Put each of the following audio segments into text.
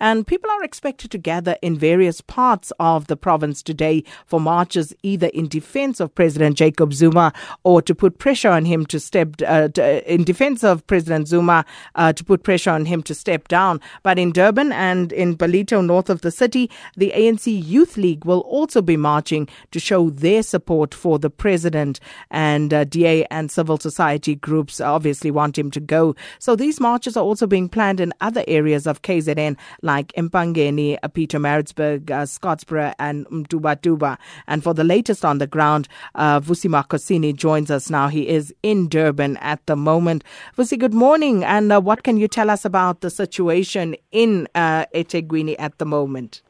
And people are expected to gather in various parts of the province today for marches either in defense of President Jacob Zuma or to put pressure on him to step, uh, to, in defense of President Zuma, uh, to put pressure on him to step down. But in Durban and in Ballito, north of the city, the ANC Youth League will also be marching to show their support for the president. And uh, DA and civil society groups obviously want him to go. So these marches are also being planned in other areas of KZN like Empangeni, uh, Pietermaritzburg, uh, Scottburgh, and Mtuba And for the latest on the ground, uh, Vusi Makhosini joins us now. He is in Durban at the moment. Vusi, good morning. And uh, what can you tell us about the situation in uh, eThekwini at the moment?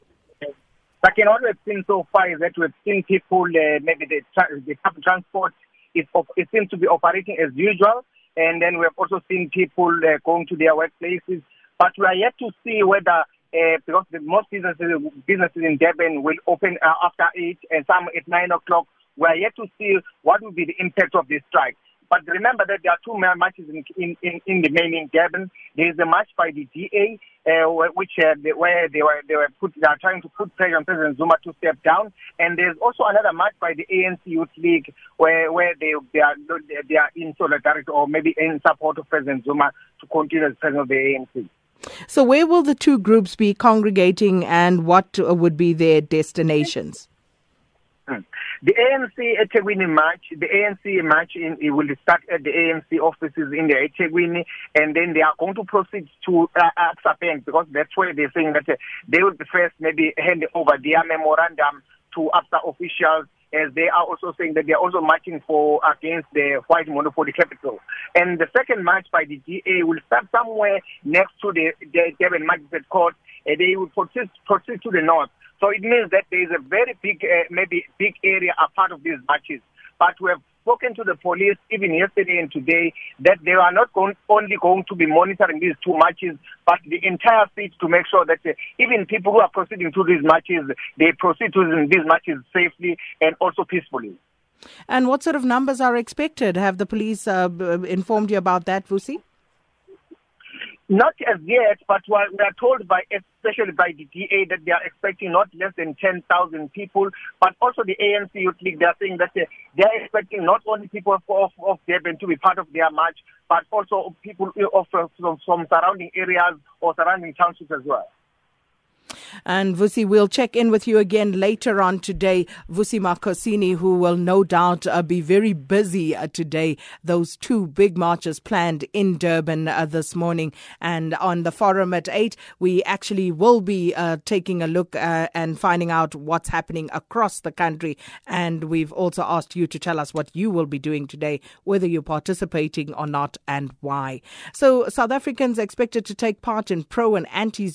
But what we've seen so far is that we've seen people, uh, maybe the, tra- the public transport, is op- it seems to be operating as usual. And then we've also seen people uh, going to their workplaces. But we are yet to see whether, uh, because the, most businesses, businesses in Durban will open uh, after 8 and some at 9 o'clock. We are yet to see what will be the impact of this strike. But remember that there are two marches in, in, in, in the main in Durban. There is a march by the DA, uh, which uh, they, where they were they were put they are trying to put pressure on President Zuma to step down. And there's also another march by the ANC Youth League, where where they they are they are in solidarity or maybe in support of President Zuma to continue as president of the ANC. So, where will the two groups be congregating, and what would be their destinations? The ANC eThekwini March, the ANC March in, it will start at the ANC offices in the eThekwini and then they are going to proceed to uh, Bank because that's where they're saying that uh, they will first maybe hand over their memorandum to Absa officials as they are also saying that they are also marching for against the white monopoly capital. And the second march by the DA will start somewhere next to the, the Durban Magistrate Court. And they will proceed, proceed to the north. So it means that there is a very big, uh, maybe big area a part of these marches. But we have spoken to the police even yesterday and today that they are not going, only going to be monitoring these two matches, but the entire city to make sure that uh, even people who are proceeding to these matches, they proceed to these matches safely and also peacefully. And what sort of numbers are expected? Have the police uh, informed you about that, Vusi? Not as yet, but we are told by, especially by the DA, that they are expecting not less than 10,000 people, but also the ANC Youth League, they are saying that uh, they are expecting not only people of, of Durban to be part of their march, but also people uh, of, from, from surrounding areas or surrounding townships as well. And Vusi, we'll check in with you again later on today. Vusi Makhosini, who will no doubt uh, be very busy uh, today. Those two big marches planned in Durban uh, this morning. And on the forum at 8, we actually will be uh, taking a look uh, and finding out what's happening across the country. And we've also asked you to tell us what you will be doing today, whether you're participating or not, and why. So, South Africans expected to take part in pro and anti